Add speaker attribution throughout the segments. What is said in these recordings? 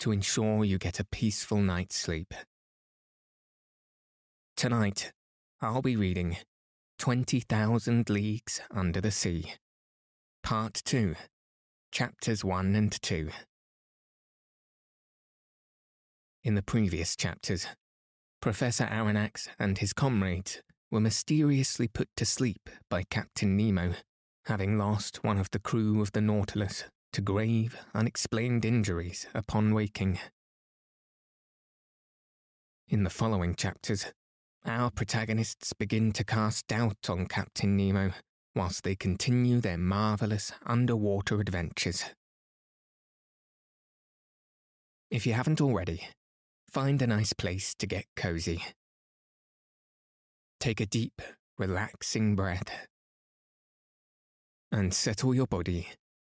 Speaker 1: to ensure you get a peaceful night's sleep. Tonight, I'll be reading 20,000 Leagues Under the Sea, Part 2, Chapters 1 and 2. In the previous chapters, Professor Aronnax and his comrades were mysteriously put to sleep by Captain Nemo, having lost one of the crew of the Nautilus to grave, unexplained injuries upon waking. In the following chapters, our protagonists begin to cast doubt on Captain Nemo whilst they continue their marvellous underwater adventures. If you haven't already, find a nice place to get cozy. Take a deep, relaxing breath and settle your body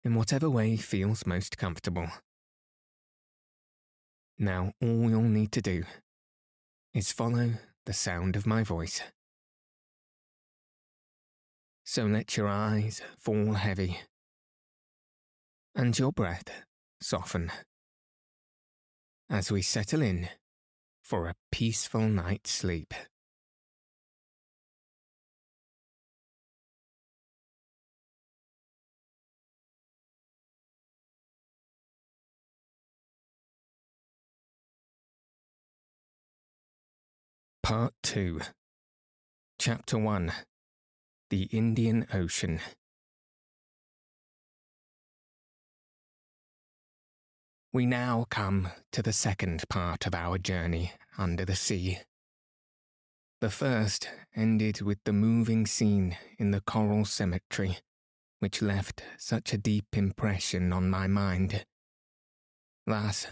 Speaker 1: in whatever way feels most comfortable. Now, all you'll need to do is follow the sound of my voice. So let your eyes fall heavy and your breath soften as we settle in for a peaceful night's sleep. Part 2 Chapter 1 The Indian Ocean We now come to the second part of our journey under the sea. The first ended with the moving scene in the coral cemetery, which left such a deep impression on my mind. Thus,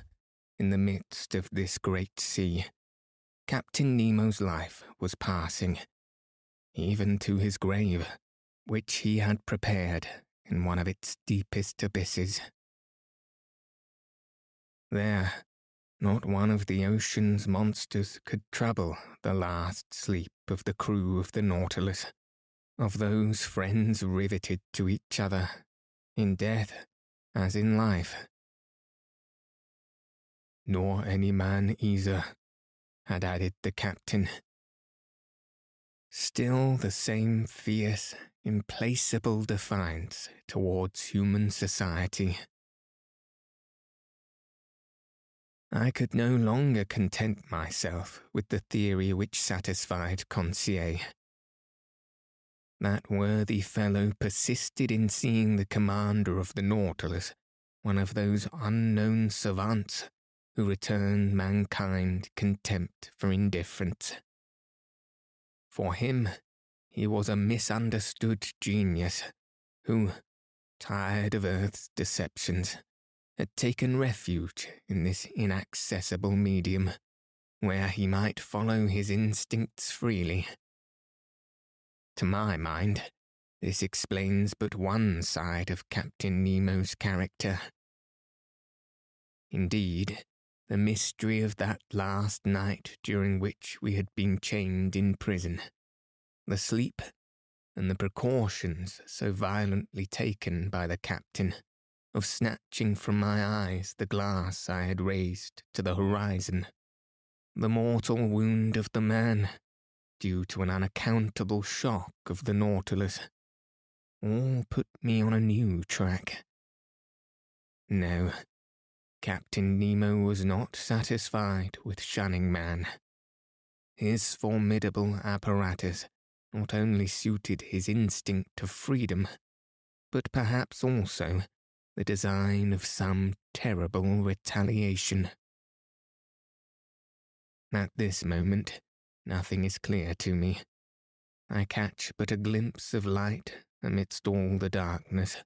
Speaker 1: in the midst of this great sea, Captain Nemo's life was passing, even to his grave, which he had prepared in one of its deepest abysses. There, not one of the ocean's monsters could trouble the last sleep of the crew of the Nautilus, of those friends riveted to each other, in death as in life. Nor any man either had added the captain. Still the same fierce, implacable defiance towards human society. I could no longer content myself with the theory which satisfied Conseil. That worthy fellow persisted in seeing the commander of the Nautilus one of those unknown savants who return mankind contempt for indifference. For him, he was a misunderstood genius who, tired of Earth's deceptions, had taken refuge in this inaccessible medium, where he might follow his instincts freely. To my mind, this explains but one side of Captain Nemo's character. Indeed, the mystery of that last night during which we had been chained in prison, the sleep, and the precautions so violently taken by the captain of snatching from my eyes the glass I had raised to the horizon, the mortal wound of the man, due to an unaccountable shock of the Nautilus, all put me on a new track. No, Captain Nemo was not satisfied with shunning man. His formidable apparatus not only suited his instinct of freedom, but perhaps also the design of some terrible retaliation. At this moment, nothing is clear to me. I catch but a glimpse of light amidst all the darkness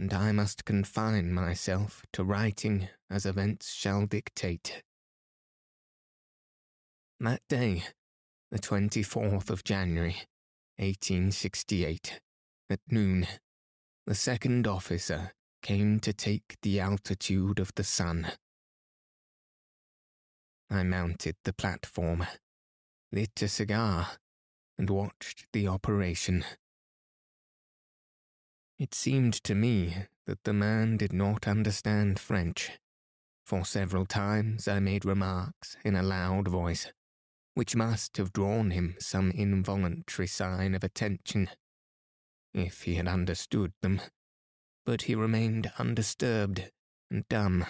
Speaker 1: and I must confine myself to writing as events shall dictate. That day, the 24th of January, 1868, at noon, the second officer came to take the altitude of the sun. I mounted the platform, lit a cigar, and watched the operation. It seemed to me that the man did not understand French, for several times I made remarks in a loud voice, which must have drawn him some involuntary sign of attention, if he had understood them, but he remained undisturbed and dumb.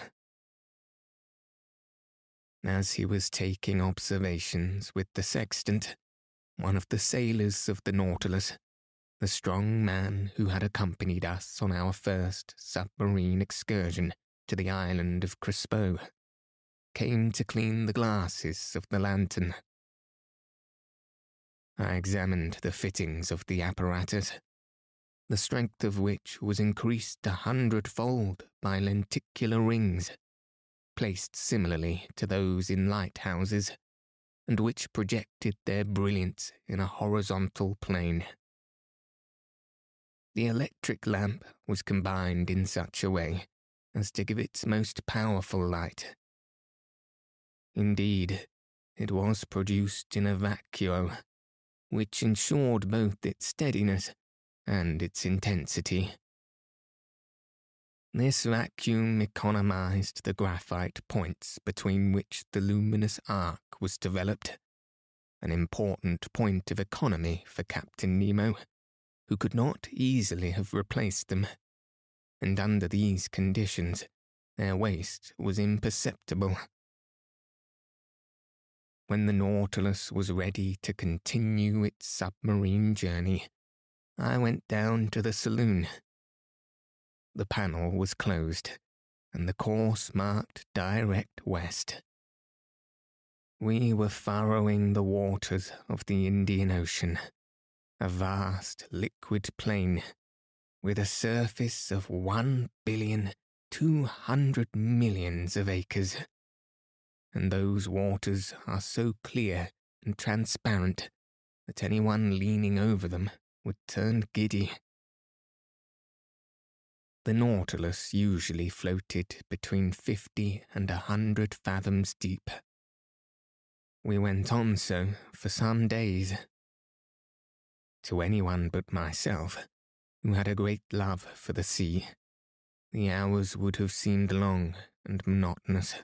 Speaker 1: As he was taking observations with the sextant, one of the sailors of the Nautilus the strong man who had accompanied us on our first submarine excursion to the island of Crespo, came to clean the glasses of the lantern. I examined the fittings of the apparatus, the strength of which was increased a hundredfold by lenticular rings, placed similarly to those in lighthouses, and which projected their brilliance in a horizontal plane. The electric lamp was combined in such a way as to give its most powerful light. Indeed, it was produced in a vacuo, which ensured both its steadiness and its intensity. This vacuum economized the graphite points between which the luminous arc was developed, an important point of economy for Captain Nemo who could not easily have replaced them, and under these conditions, their waste was imperceptible. When the Nautilus was ready to continue its submarine journey, I went down to the saloon. The panel was closed, and the course marked direct west. We were furrowing the waters of the Indian Ocean a vast liquid plain with a surface of one billion two hundred millions of acres. And those waters are so clear and transparent that anyone leaning over them would turn giddy. The Nautilus usually floated between fifty and a hundred fathoms deep. We went on so for some days to anyone but myself, who had a great love for the sea, the hours would have seemed long and monotonous.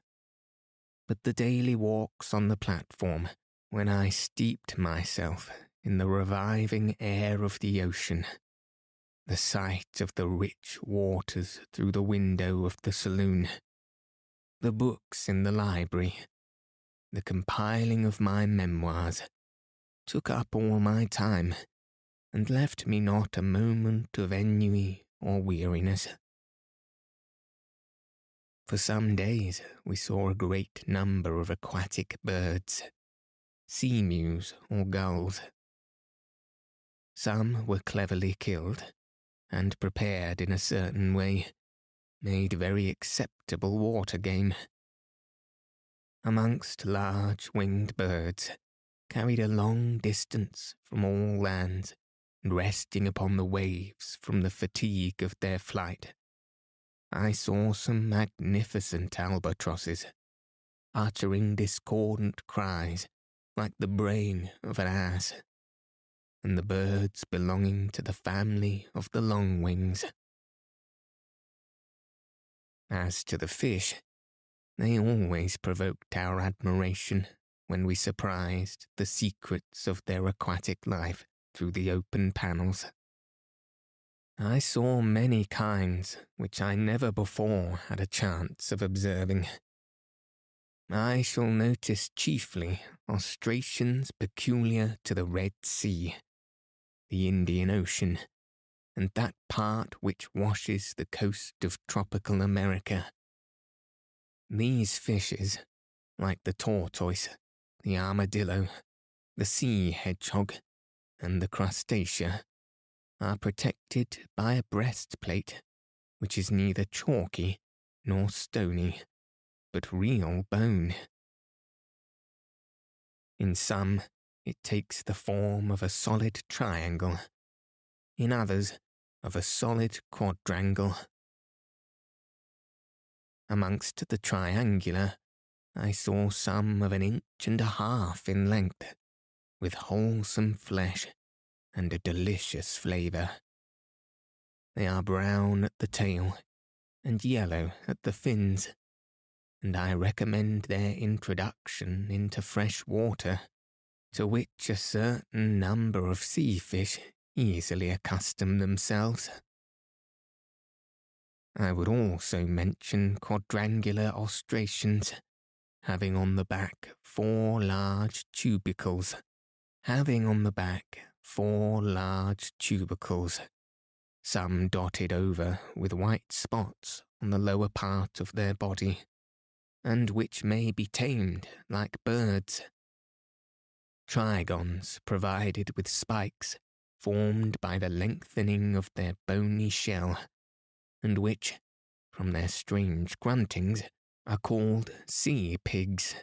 Speaker 1: But the daily walks on the platform, when I steeped myself in the reviving air of the ocean, the sight of the rich waters through the window of the saloon, the books in the library, the compiling of my memoirs, took up all my time and left me not a moment of ennui or weariness. For some days we saw a great number of aquatic birds, sea mews or gulls. Some were cleverly killed and prepared in a certain way, made very acceptable water game. Amongst large winged birds, carried a long distance from all lands, resting upon the waves from the fatigue of their flight. I saw some magnificent albatrosses, uttering discordant cries like the braying of an ass, and the birds belonging to the family of the longwings. As to the fish, they always provoked our admiration when we surprised the secrets of their aquatic life through the open panels. I saw many kinds which I never before had a chance of observing. I shall notice chiefly ostracions peculiar to the Red Sea, the Indian Ocean, and that part which washes the coast of tropical America. These fishes, like the tortoise, the armadillo, the sea hedgehog, and the crustacea are protected by a breastplate which is neither chalky nor stony, but real bone. In some, it takes the form of a solid triangle, in others, of a solid quadrangle. Amongst the triangular, I saw some of an inch and a half in length, with wholesome flesh and a delicious flavour. They are brown at the tail and yellow at the fins, and I recommend their introduction into fresh water, to which a certain number of sea fish easily accustom themselves. I would also mention quadrangular ostracions, having on the back four large tubercles, having on the back four large tubercles, some dotted over with white spots on the lower part of their body, and which may be tamed like birds. Trigons provided with spikes formed by the lengthening of their bony shell, and which, from their strange gruntings, are called sea pigs.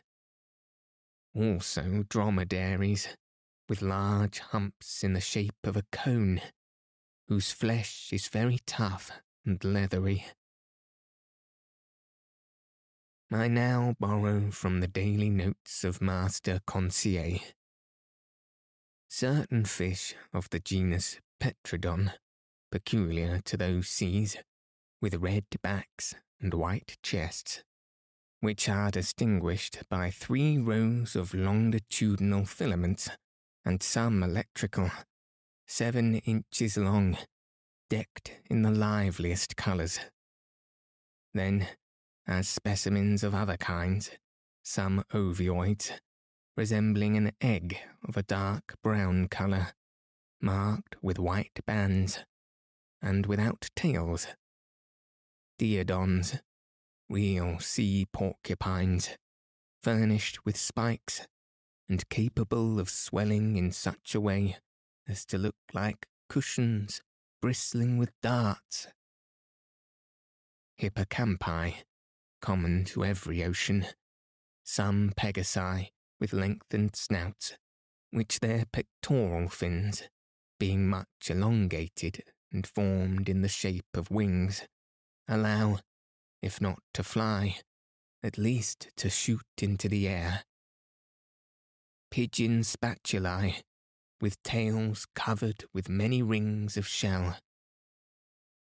Speaker 1: Also dromedaries, with large humps in the shape of a cone, whose flesh is very tough and leathery. I now borrow from the daily notes of Master Conseil. Certain fish of the genus Tetrodon, peculiar to those seas, with red backs and white chests, which are distinguished by three rows of longitudinal filaments and some electrical, seven inches long, decked in the liveliest colours. Then, as specimens of other kinds, some ovoids, resembling an egg of a dark brown colour, marked with white bands, and without tails. Diodons, real sea porcupines, furnished with spikes, and capable of swelling in such a way as to look like cushions bristling with darts. Hippocampi, common to every ocean, some pegasi with lengthened snouts, which their pectoral fins, being much elongated and formed in the shape of wings, allow, if not to fly, at least to shoot into the air. Pigeon spatulae, with tails covered with many rings of shell.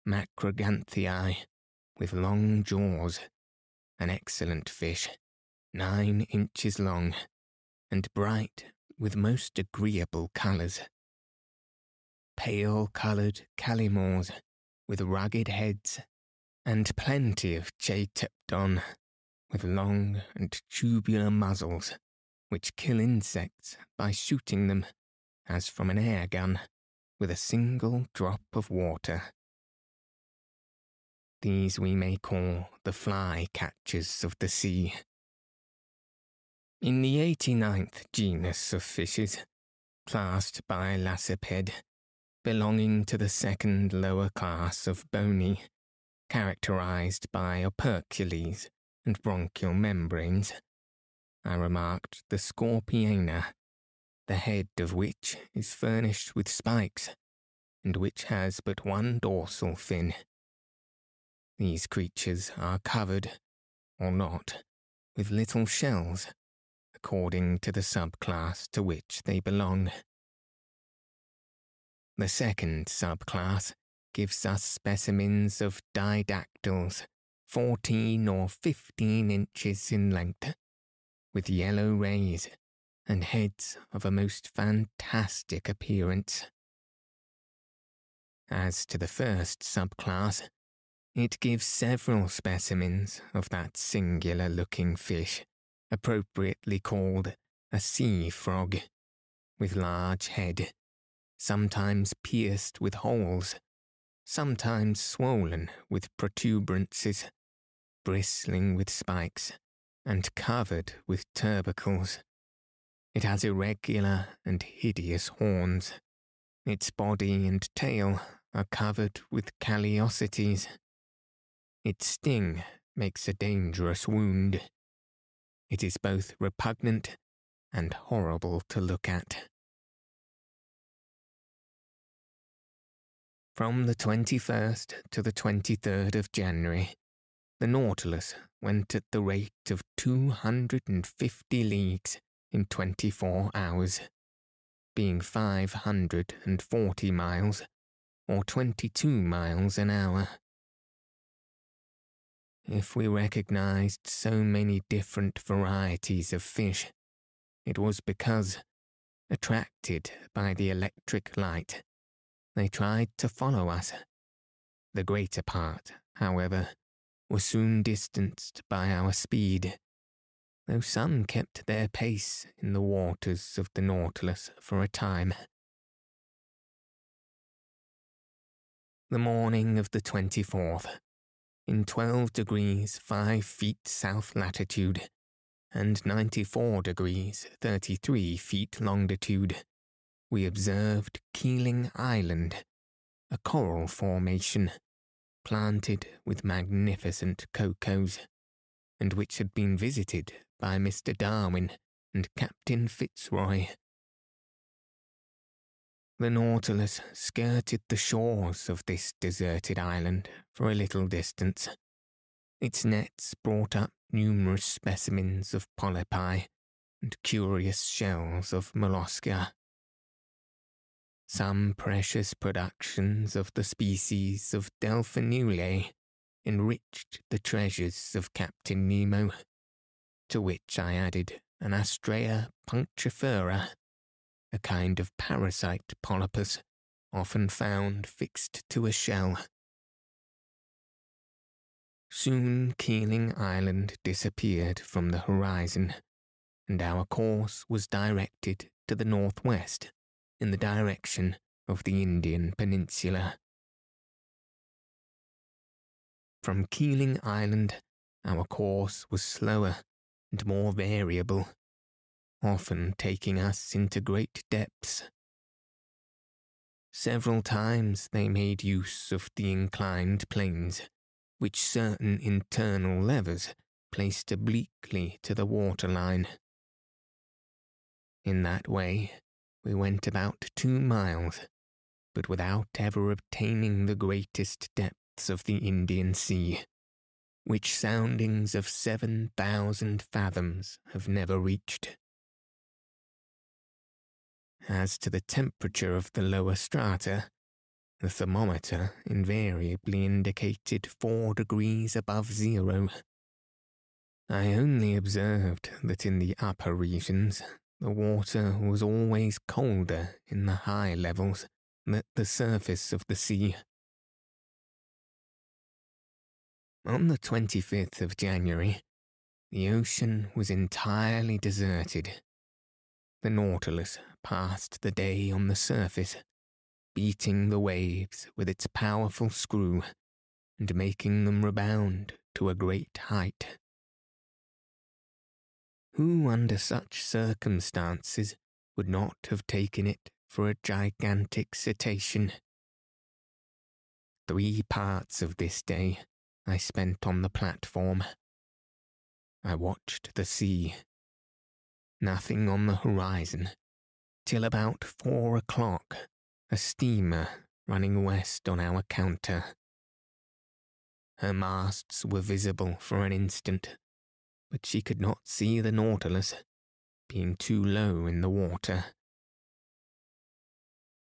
Speaker 1: Macroganthiae, with long jaws, an excellent fish, nine inches long, and bright with most agreeable colours. Pale coloured calliomores, with rugged heads, and plenty of chaetepton, with long and tubular muzzles, which kill insects by shooting them, as from an air gun, with a single drop of water. These we may call the fly catchers of the sea. In the 89th genus of fishes, classed by Lacépède, belonging to the second lower class of bony, characterized by opercules and bronchial membranes, I remarked the Scorpiana, the head of which is furnished with spikes, and which has but one dorsal fin. These creatures are covered, or not, with little shells according to the subclass to which they belong. The second subclass gives us specimens of didactyls, 14 or 15 inches in length, with yellow rays and heads of a most fantastic appearance. As to the first subclass, it gives several specimens of that singular looking fish appropriately called a sea frog, with large head, sometimes pierced with holes, sometimes swollen with protuberances, bristling with spikes, and covered with tubercles. It has irregular and hideous horns. Its body and tail are covered with callosities. Its sting makes a dangerous wound. It is both repugnant and horrible to look at. From the 21st to the 23rd of January, the Nautilus went at the rate of 250 leagues in 24 hours, being 540 miles, or 22 miles an hour. If we recognized so many different varieties of fish, it was because, attracted by the electric light, they tried to follow us. The greater part, however, were soon distanced by our speed, though some kept their pace in the waters of the Nautilus for a time. The morning of the 24th, in 12 degrees 5 feet south latitude and 94 degrees 33 feet longitude, we observed Keeling Island, a coral formation planted with magnificent cocoas, and which had been visited by Mr. Darwin and Captain Fitzroy. The Nautilus skirted the shores of this deserted island for a little distance. Its nets brought up numerous specimens of polypi and curious shells of mollusca some precious productions of the species of Delphinulae enriched the treasures of Captain Nemo, to which I added an Astrea punctifera, a kind of parasite polypus often found fixed to a shell. Soon Keeling Island disappeared from the horizon, and our course was directed to the northwest in the direction of the Indian Peninsula. From Keeling Island, our course was slower and more variable, often taking us into great depths. Several times they made use of the inclined planes, which certain internal levers placed obliquely to the waterline. In that way, we went about two miles, but without ever obtaining the greatest depths of the Indian Sea, which soundings of seven thousand fathoms have never reached. As to the temperature of the lower strata, the thermometer invariably indicated four degrees above zero. I only observed that in the upper regions the water was always colder in the high levels than the surface of the sea. On the 25th of January, the ocean was entirely deserted. The Nautilus passed the day on the surface, beating the waves with its powerful screw and making them rebound to a great height. Who under such circumstances would not have taken it for a gigantic cetacean? Three parts of this day I spent on the platform. I watched the sea. Nothing on the horizon, till about four o'clock, a steamer running west on our counter. Her masts were visible for an instant but she could not see the Nautilus, being too low in the water.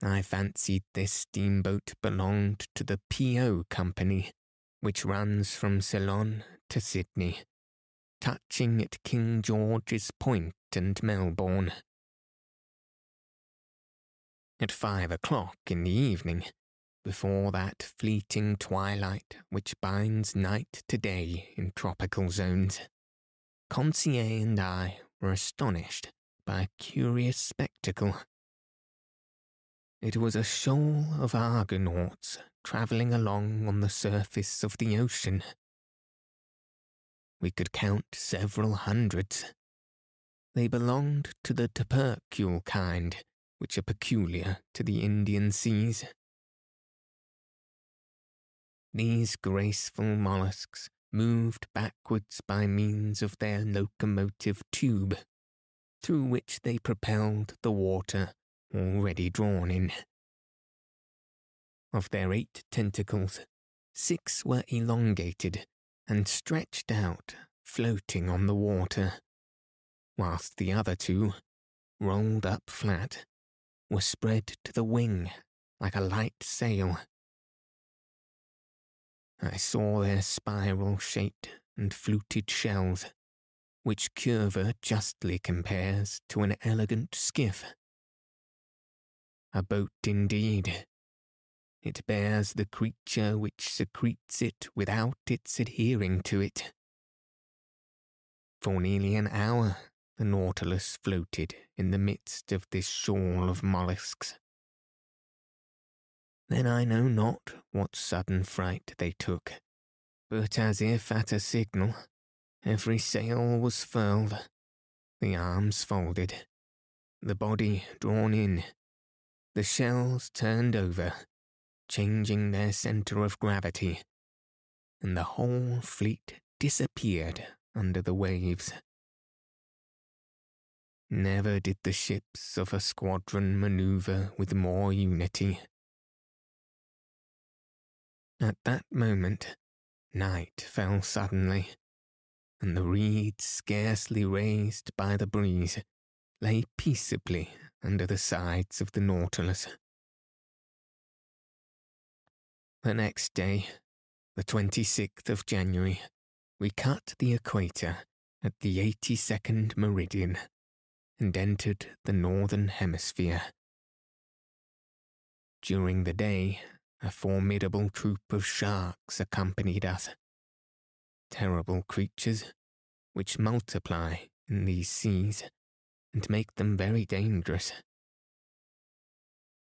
Speaker 1: I fancied this steamboat belonged to the P.O. Company, which runs from Ceylon to Sydney, touching at King George's Point and Melbourne. At five o'clock in the evening, before that fleeting twilight which binds night to day in tropical zones, Conseil and I were astonished by a curious spectacle. It was a shoal of Argonauts travelling along on the surface of the ocean. We could count several hundreds. They belonged to the tubercule kind, which are peculiar to the Indian seas. These graceful mollusks moved backwards by means of their locomotive tube, through which they propelled the water already drawn in. Of their eight tentacles, six were elongated and stretched out, floating on the water, whilst the other two, rolled up flat, were spread to the wing like a light sail. I saw their spiral shaped and fluted shells, which Cuvier justly compares to an elegant skiff. A boat indeed. It bears the creature which secretes it without its adhering to it. For nearly an hour the Nautilus floated in the midst of this shoal of mollusks. Then I know not what sudden fright they took, but as if at a signal, every sail was furled, the arms folded, the body drawn in, the shells turned over, changing their centre of gravity, and the whole fleet disappeared under the waves. Never did the ships of a squadron manoeuvre with more unity. At that moment, night fell suddenly, and the reeds scarcely raised by the breeze lay peaceably under the sides of the Nautilus. The next day, the 26th of January, we cut the equator at the 82nd meridian and entered the northern hemisphere. During the day, a formidable troop of sharks accompanied us. Terrible creatures, which multiply in these seas and make them very dangerous.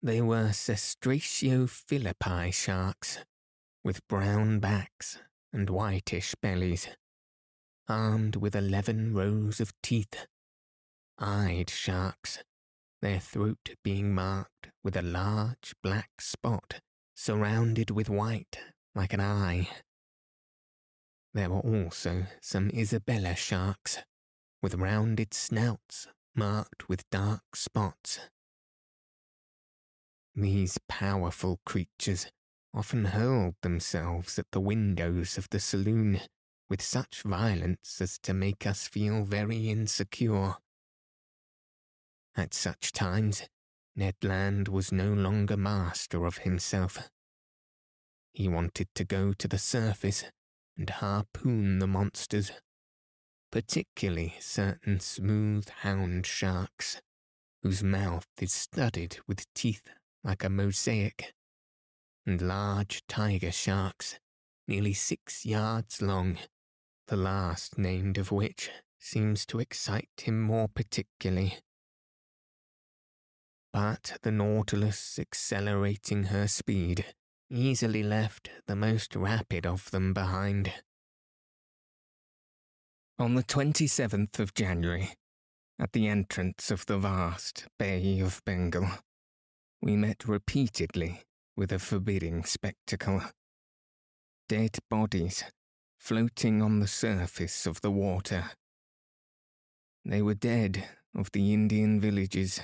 Speaker 1: They were Cestratio philippi sharks, with brown backs and whitish bellies, armed with eleven rows of teeth eyed sharks, their throat being marked with a large black spot surrounded with white like an eye. There were also some Isabella sharks, with rounded snouts marked with dark spots. These powerful creatures often hurled themselves at the windows of the saloon with such violence as to make us feel very insecure. At such times, Ned Land was no longer master of himself. He wanted to go to the surface and harpoon the monsters, particularly certain smooth hound sharks, whose mouth is studded with teeth like a mosaic, and large tiger sharks, nearly six yards long, the last named of which seems to excite him more particularly but the Nautilus, accelerating her speed, easily left the most rapid of them behind. On the 27th of January, at the entrance of the vast Bay of Bengal, we met repeatedly with a forbidding spectacle. Dead bodies floating on the surface of the water. They were dead of the Indian villages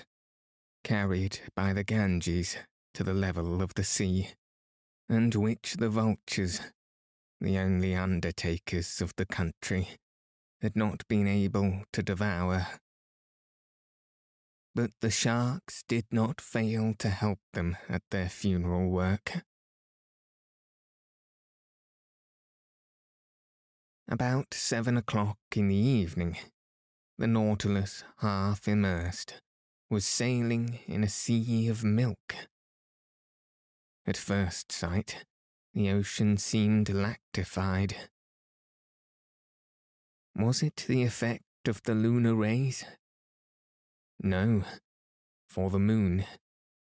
Speaker 1: carried by the Ganges to the level of the sea, and which the vultures, the only undertakers of the country, had not been able to devour. But the sharks did not fail to help them at their funeral work. About seven o'clock in the evening, the Nautilus, half immersed, was sailing in a sea of milk. At first sight, the ocean seemed lactified. Was it the effect of the lunar rays? No, for the moon,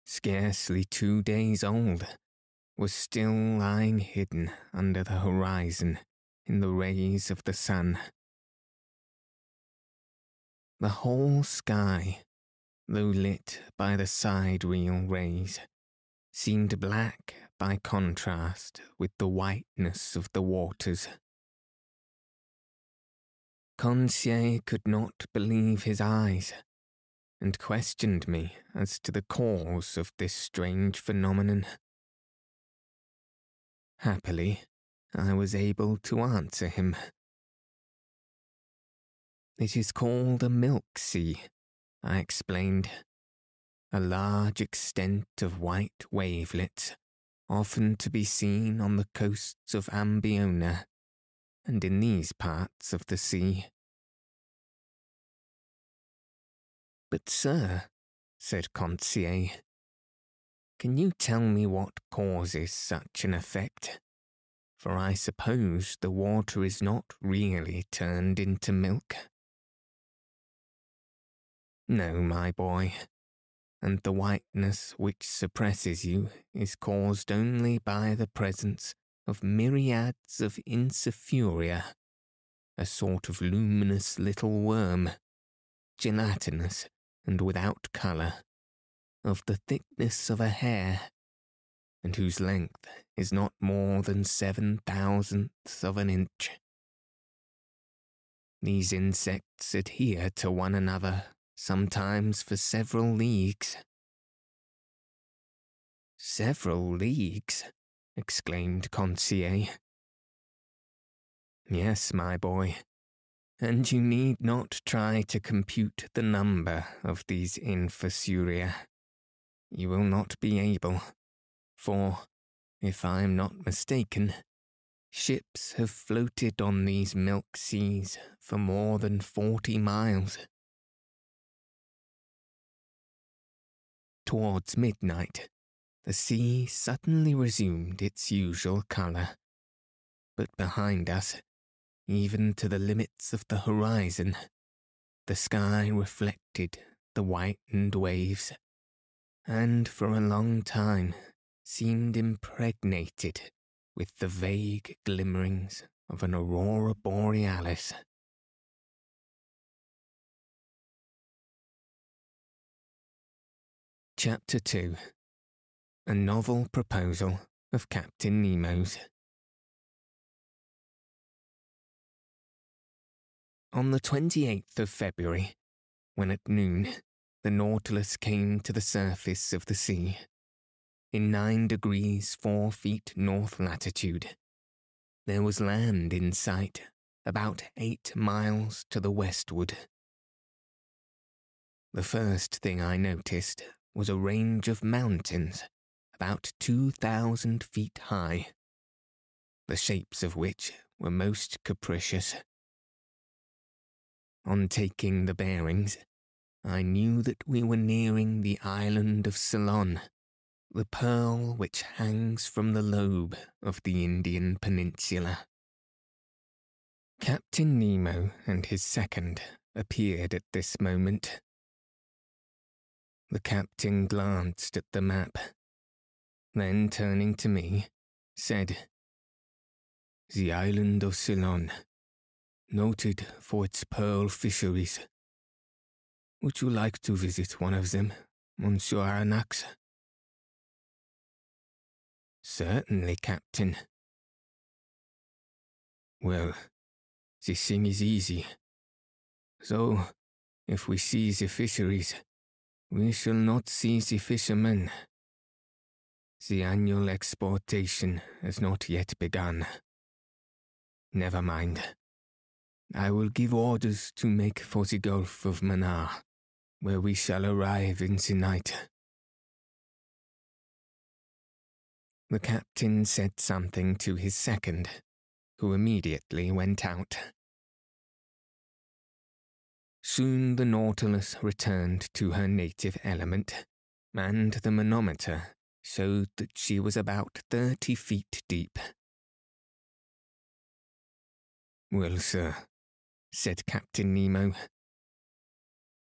Speaker 1: scarcely two days old, was still lying hidden under the horizon in the rays of the sun. The whole sky though lit by the sidereal rays, seemed black by contrast with the whiteness of the waters. Conseil could not believe his eyes and questioned me as to the cause of this strange phenomenon. Happily, I was able to answer him. It is called a milk sea, I explained. A large extent of white wavelets, often to be seen on the coasts of Amboyna and in these parts of the sea. But, sir, said Conseil, can you tell me what causes such an effect? For I suppose the water is not really turned into milk. No, my boy, and the whiteness which suppresses you is caused only by the presence of myriads of Infusoria, a sort of luminous little worm, gelatinous and without colour, of the thickness of a hair, and whose length is not more than seven thousandths of an inch. These insects adhere to one another sometimes for several leagues. Several leagues? exclaimed Conseil. Yes, my boy, and you need not try to compute the number of these infusoria. You will not be able, for, if I am not mistaken, ships have floated on these milk seas for more than forty miles. Towards midnight, the sea suddenly resumed its usual colour. But behind us, even to the limits of the horizon, the sky reflected the whitened waves, and for a long time seemed impregnated with the vague glimmerings of an aurora borealis. Chapter 2 A Novel Proposal of Captain Nemo's. On the 28th of February, when at noon the Nautilus came to the surface of the sea, in nine degrees four feet north latitude, there was land in sight about eight miles to the westward. The first thing I noticed was a range of mountains about two thousand feet high, the shapes of which were most capricious. On taking the bearings, I knew that we were nearing the island of Ceylon, the pearl which hangs from the lobe of the Indian peninsula. Captain Nemo and his second appeared at this moment. The captain glanced at the map, then turning to me, said, The island of Ceylon noted for its pearl fisheries. Would you like to visit one of them, Monsieur Aronnax? Certainly, Captain. Well, this thing is easy. So, if we see the fisheries, we shall not see the fishermen. The annual exportation has not yet begun. Never mind. I will give orders to make for the Gulf of Mannar, where we shall arrive in the night. The captain said something to his second, who immediately went out. Soon the Nautilus returned to her native element, and the manometer showed that she was about thirty feet deep. Well, sir, said Captain Nemo.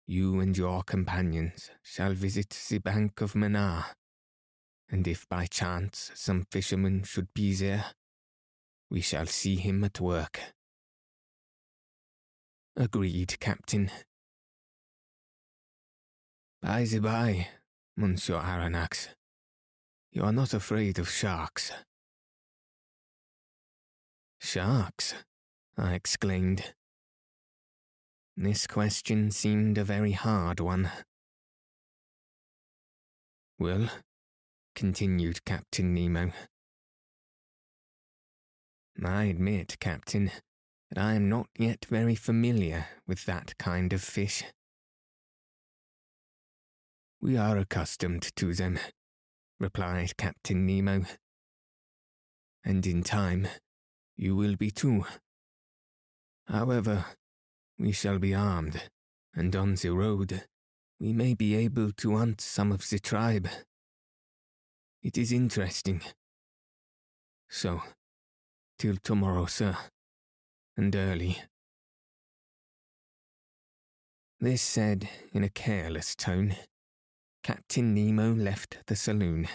Speaker 1: You and your companions shall visit the bank of Mannar, and if by chance some fisherman should be there, we shall see him at work. Agreed, Captain. By the by, Monsieur Aronnax, you are not afraid of sharks. Sharks? I exclaimed. This question seemed a very hard one, Well, continued Captain Nemo, I admit, Captain, I am not yet very familiar with that kind of fish. We are accustomed to them, replied Captain Nemo. And in time, you will be too. However, we shall be armed, and on the road, we may be able to hunt some of the tribe. It is interesting. So, till tomorrow, sir, and early. This said in a careless tone, Captain Nemo left the saloon.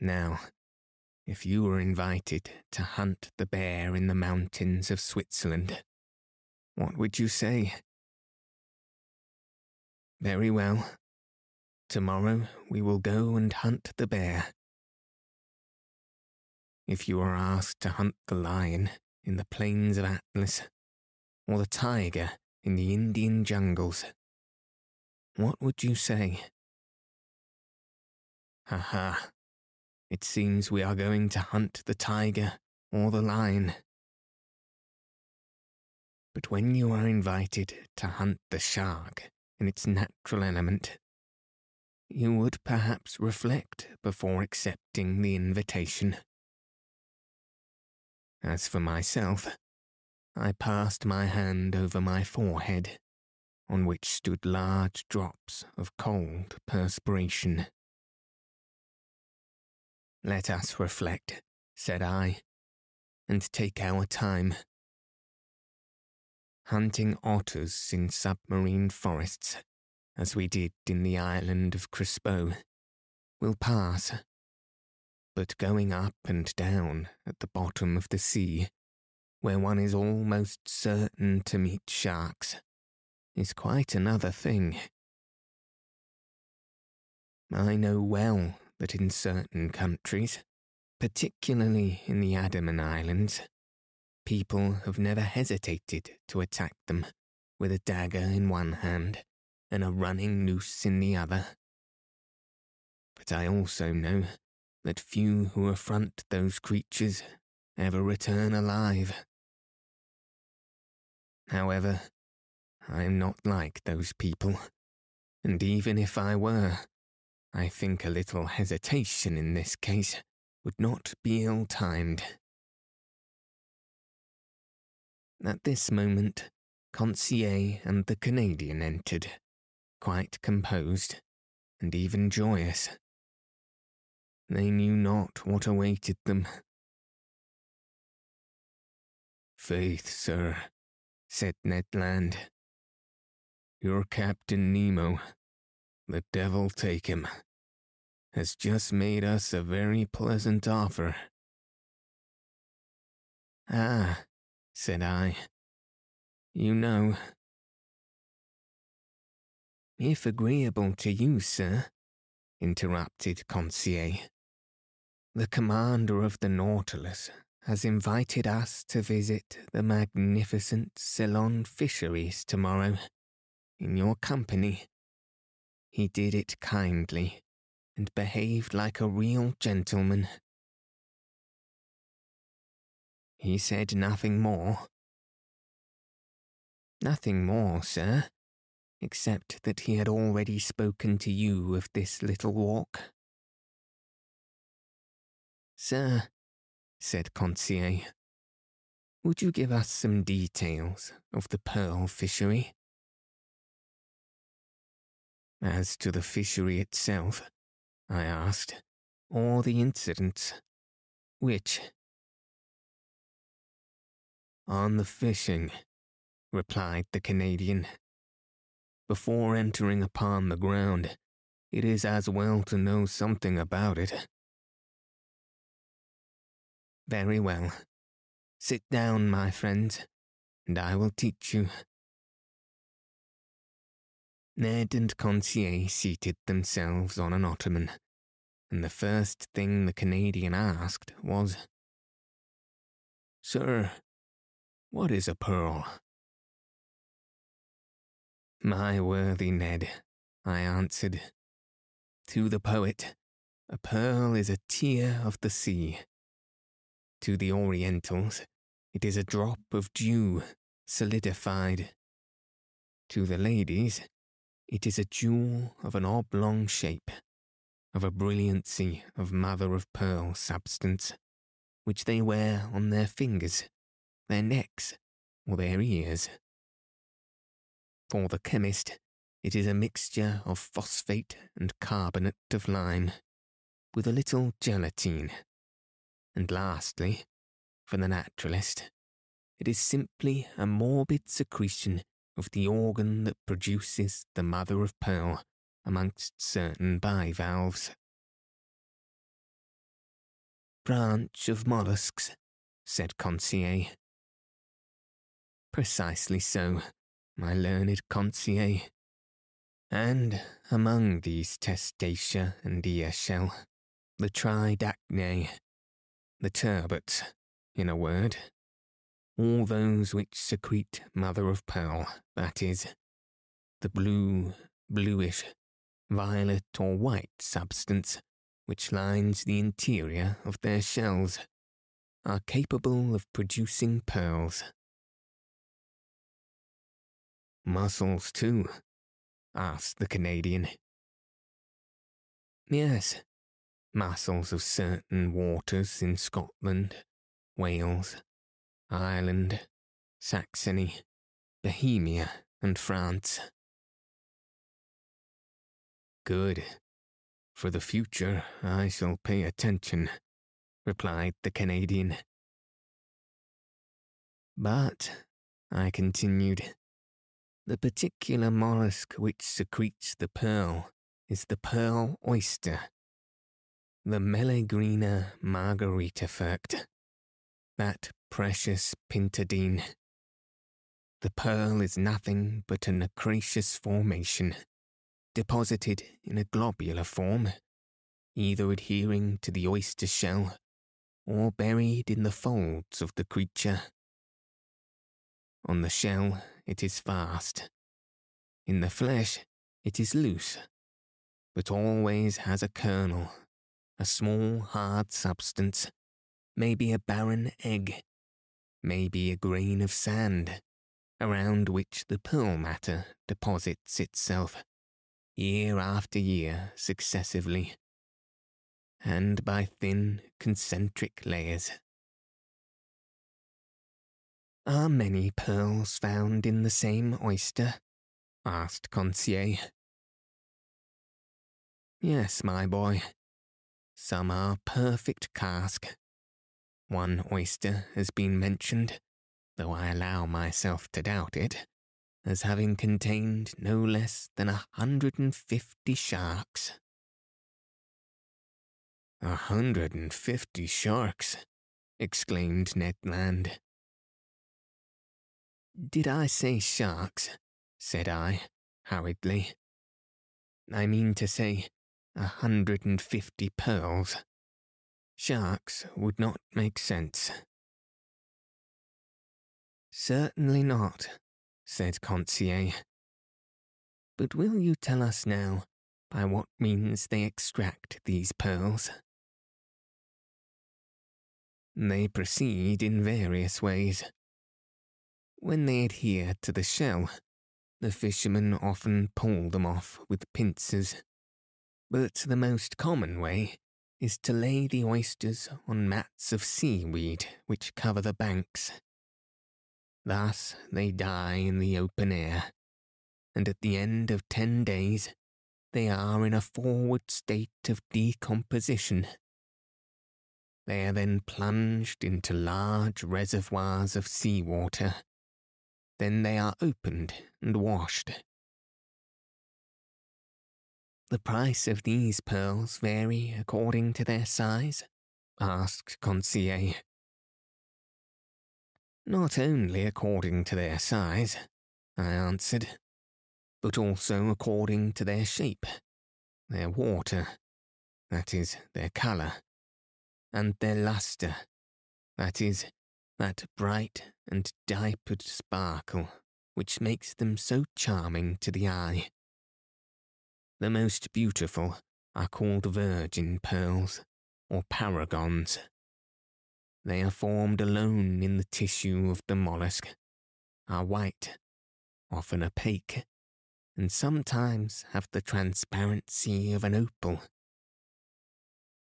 Speaker 1: Now, if you were invited to hunt the bear in the mountains of Switzerland, what would you say? Very well. Tomorrow we will go and hunt the bear. If you are asked to hunt the lion in the plains of Atlas, or the tiger in the Indian jungles, what would you say? Ha ha. It seems we are going to hunt the tiger or the lion. But when you are invited to hunt the shark in its natural element, you would perhaps reflect before accepting the invitation. As for myself, I passed my hand over my forehead, on which stood large drops of cold perspiration. Let us reflect, said I, and take our time. Hunting otters in submarine forests, as we did in the island of Crespo, will pass. But going up and down at the bottom of the sea, where one is almost certain to meet sharks, is quite another thing. I know well that in certain countries, particularly in the Andaman Islands, people have never hesitated to attack them with a dagger in one hand and a running noose in the other. But I also know that few who affront those creatures ever return alive. However, I am not like those people, and even if I were, I think a little hesitation in this case would not be ill timed. At this moment, Conseil and the Canadian entered, quite composed and even joyous. They knew not what awaited them. Faith, sir, said Ned Land. Your Captain Nemo, the devil take him, has just made us a very pleasant offer. Ah, said I. You know. If agreeable to you, sir, interrupted Conseil, the commander of the Nautilus has invited us to visit the magnificent Ceylon fisheries tomorrow, in your company. He did it kindly and behaved like a real gentleman. He said nothing more. Nothing more, sir, except that he had already spoken to you of this little walk. Sir, said Conseil, would you give us some details of the pearl fishery? As to the fishery itself, I asked, or the incidents? Which? On the fishing, replied the Canadian. Before entering upon the ground, it is as well to know something about it. Very well. Sit down, my friends, and I will teach you. Ned and Conseil seated themselves on an ottoman, and the first thing the Canadian asked was, Sir, what is a pearl? My worthy Ned, I answered, To the poet, a pearl is a tear of the sea. To the Orientals, it is a drop of dew solidified. To the ladies, it is a jewel of an oblong shape, of a brilliancy of mother of pearl substance, which they wear on their fingers, their necks, or their ears. For the chemist, it is a mixture of phosphate and carbonate of lime, with a little gelatine. And lastly, for the naturalist, it is simply a morbid secretion of the organ that produces the mother of pearl amongst certain bivalves. Branch of mollusks, said Conseil. Precisely so, my learned Conseil. And among these testacea and earshell, the tridacnae, the turbos, in a word, all those which secrete mother of pearl, that is, the blue, bluish, violet or white substance which lines the interior of their shells, are capable of producing pearls. Mussels, too? asked the Canadian. Yes, mussels of certain waters in Scotland, Wales, Ireland, Saxony, Bohemia, and France. Good. For the future, I shall pay attention, replied the Canadian. But, I continued, the particular mollusk which secretes the pearl is the pearl oyster, the Meleagrina margaritifera, that precious pintadine. The pearl is nothing but a nacreous formation, deposited in a globular form, either adhering to the oyster shell or buried in the folds of the creature. On the shell it is fast. In the flesh it is loose, but always has a kernel, a small hard substance, maybe a barren egg, maybe a grain of sand, around which the pearl matter deposits itself, year after year successively, and by thin concentric layers. Are many pearls found in the same oyster? asked Conseil. Yes, my boy. Some are perfect cask. One oyster has been mentioned, though I allow myself to doubt it, as having contained no less than a hundred and fifty sharks. A hundred and fifty sharks, exclaimed Ned Land. Did I say sharks? said I, hurriedly. I mean to say a hundred and fifty pearls. Sharks would not make sense. Certainly not, said Conseil. But will you tell us now by what means they extract these pearls? They proceed in various ways. When they adhere to the shell, the fishermen often pull them off with pincers. But the most common way is to lay the oysters on mats of seaweed which cover the banks. Thus they die in the open air, and at the end of ten days they are in a forward state of decomposition. They are then plunged into large reservoirs of sea water then they are opened and washed. The price of these pearls vary according to their size? asked Conseil. Not only according to their size, I answered, but also according to their shape, their water, that is, their colour, and their lustre, that is, that bright and diapered sparkle which makes them so charming to the eye. The most beautiful are called virgin pearls, or paragons. They are formed alone in the tissue of the mollusk, are white, often opaque, and sometimes have the transparency of an opal.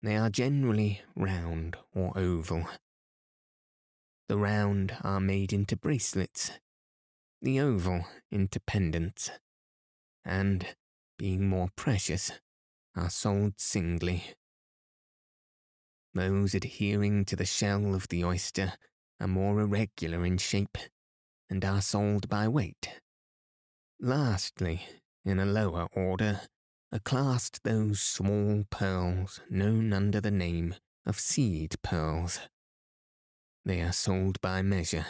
Speaker 1: They are generally round or oval. The round are made into bracelets, the oval into pendants, and, being more precious, are sold singly. Those adhering to the shell of the oyster are more irregular in shape and are sold by weight. Lastly, in a lower order, are classed those small pearls known under the name of seed pearls. They are sold by measure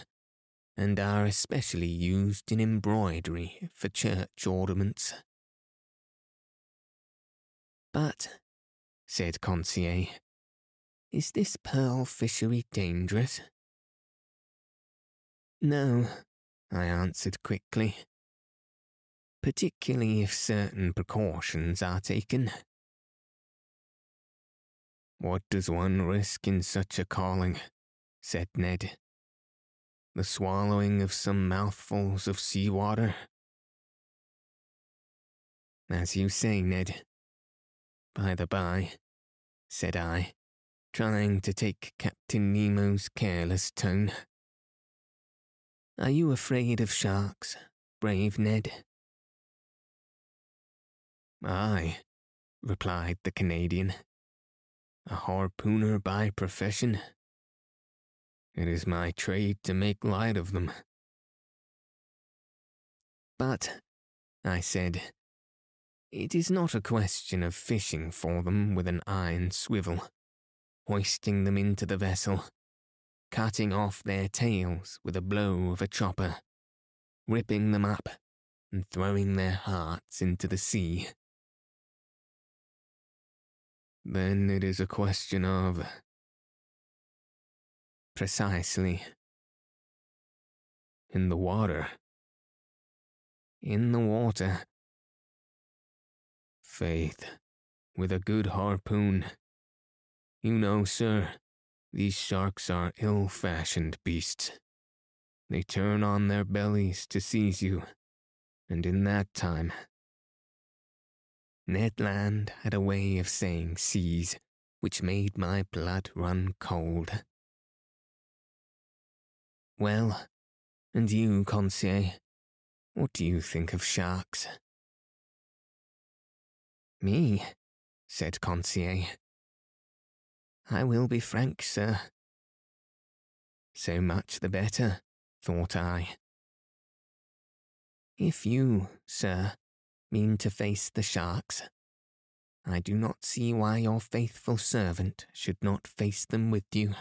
Speaker 1: and are especially used in embroidery for church ornaments. But, said Conseil, is this pearl fishery dangerous? No, I answered quickly. Particularly if certain precautions are taken. What does one risk in such a calling? said Ned. The swallowing of some mouthfuls of sea water? As you say, Ned. By the by, said I, trying to take Captain Nemo's careless tone. Are you afraid of sharks, brave Ned? Aye, replied the Canadian. A harpooner by profession. It is my trade to make light of them. But, I said, it is not a question of fishing for them with an iron swivel, hoisting them into the vessel, cutting off their tails with a blow of a chopper, ripping them up, and throwing their hearts into the sea. Then it is a question of. Precisely. In the water. In the water Faith, with a good harpoon. You know, sir, these sharks are ill fashioned beasts. They turn on their bellies to seize you, and in that time. Ned Land had a way of saying seize which made my blood run cold. Well, and you, Conseil, what do you think of sharks? Me, said Conseil. I will be frank, sir. So much the better, thought I. If you, sir, mean to face the sharks, I do not see why your faithful servant should not face them with you.